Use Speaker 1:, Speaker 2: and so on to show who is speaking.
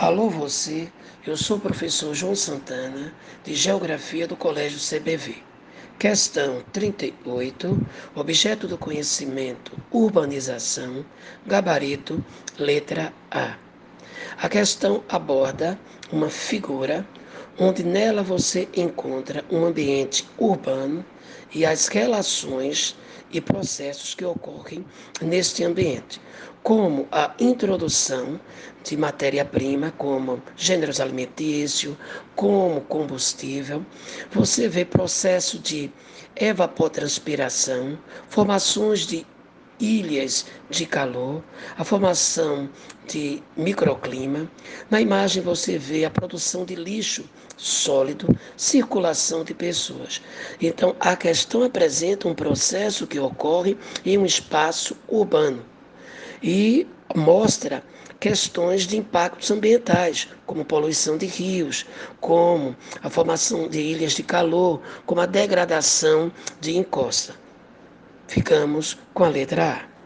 Speaker 1: Alô você, eu sou o professor João Santana, de Geografia do Colégio CBV. Questão 38, objeto do conhecimento, urbanização, gabarito, letra A. A questão aborda uma figura onde nela você encontra um ambiente urbano e as relações e processos que ocorrem neste ambiente, como a introdução de matéria-prima, como gêneros alimentícios, como combustível. Você vê processo de evapotranspiração, formações de ilhas de calor, a formação de microclima. Na imagem você vê a produção de lixo sólido, circulação de pessoas. Então, a questão apresenta um processo que ocorre em um espaço urbano e mostra questões de impactos ambientais, como poluição de rios, como a formação de ilhas de calor, como a degradação de encosta. Ficamos com a letra A.